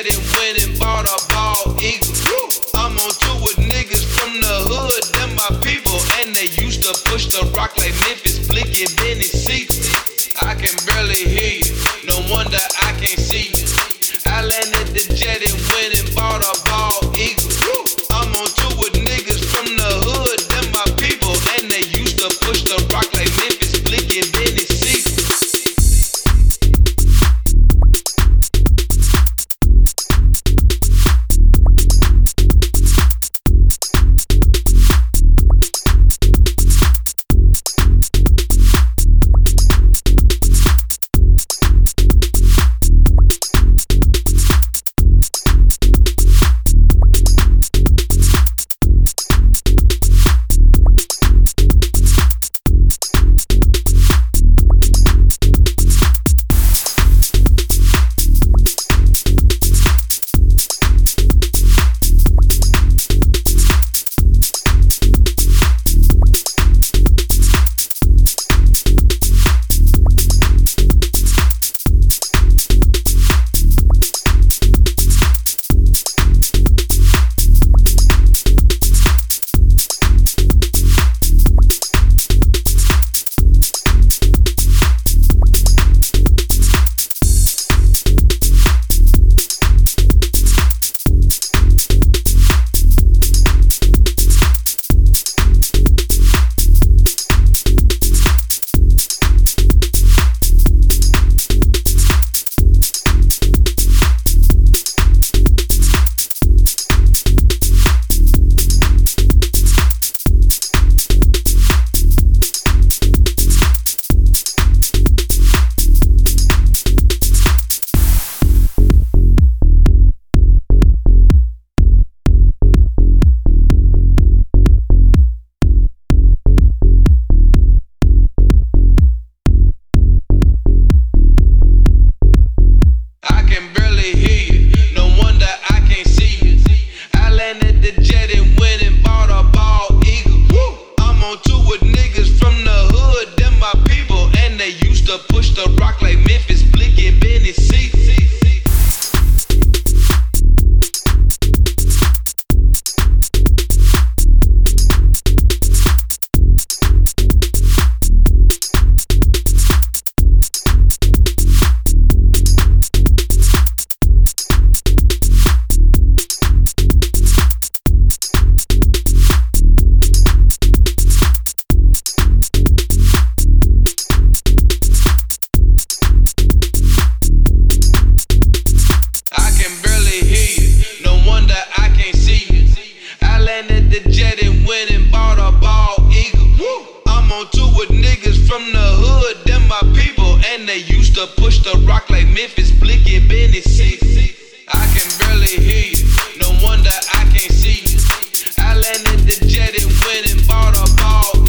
Met and went and bought a ball eagle. I'm on tour with niggas from the hood, them my people. And they used to push the rock like Memphis, blinking then it. I can barely hear you, no wonder I can't see you. I landed the jet and went and bought a ball eagles. Niggas from the hood, them my people, and they used to push the rock like Memphis, Blicky, Benny C. I can barely hear you. No wonder I can't see you. I landed the jet and went and bought a ball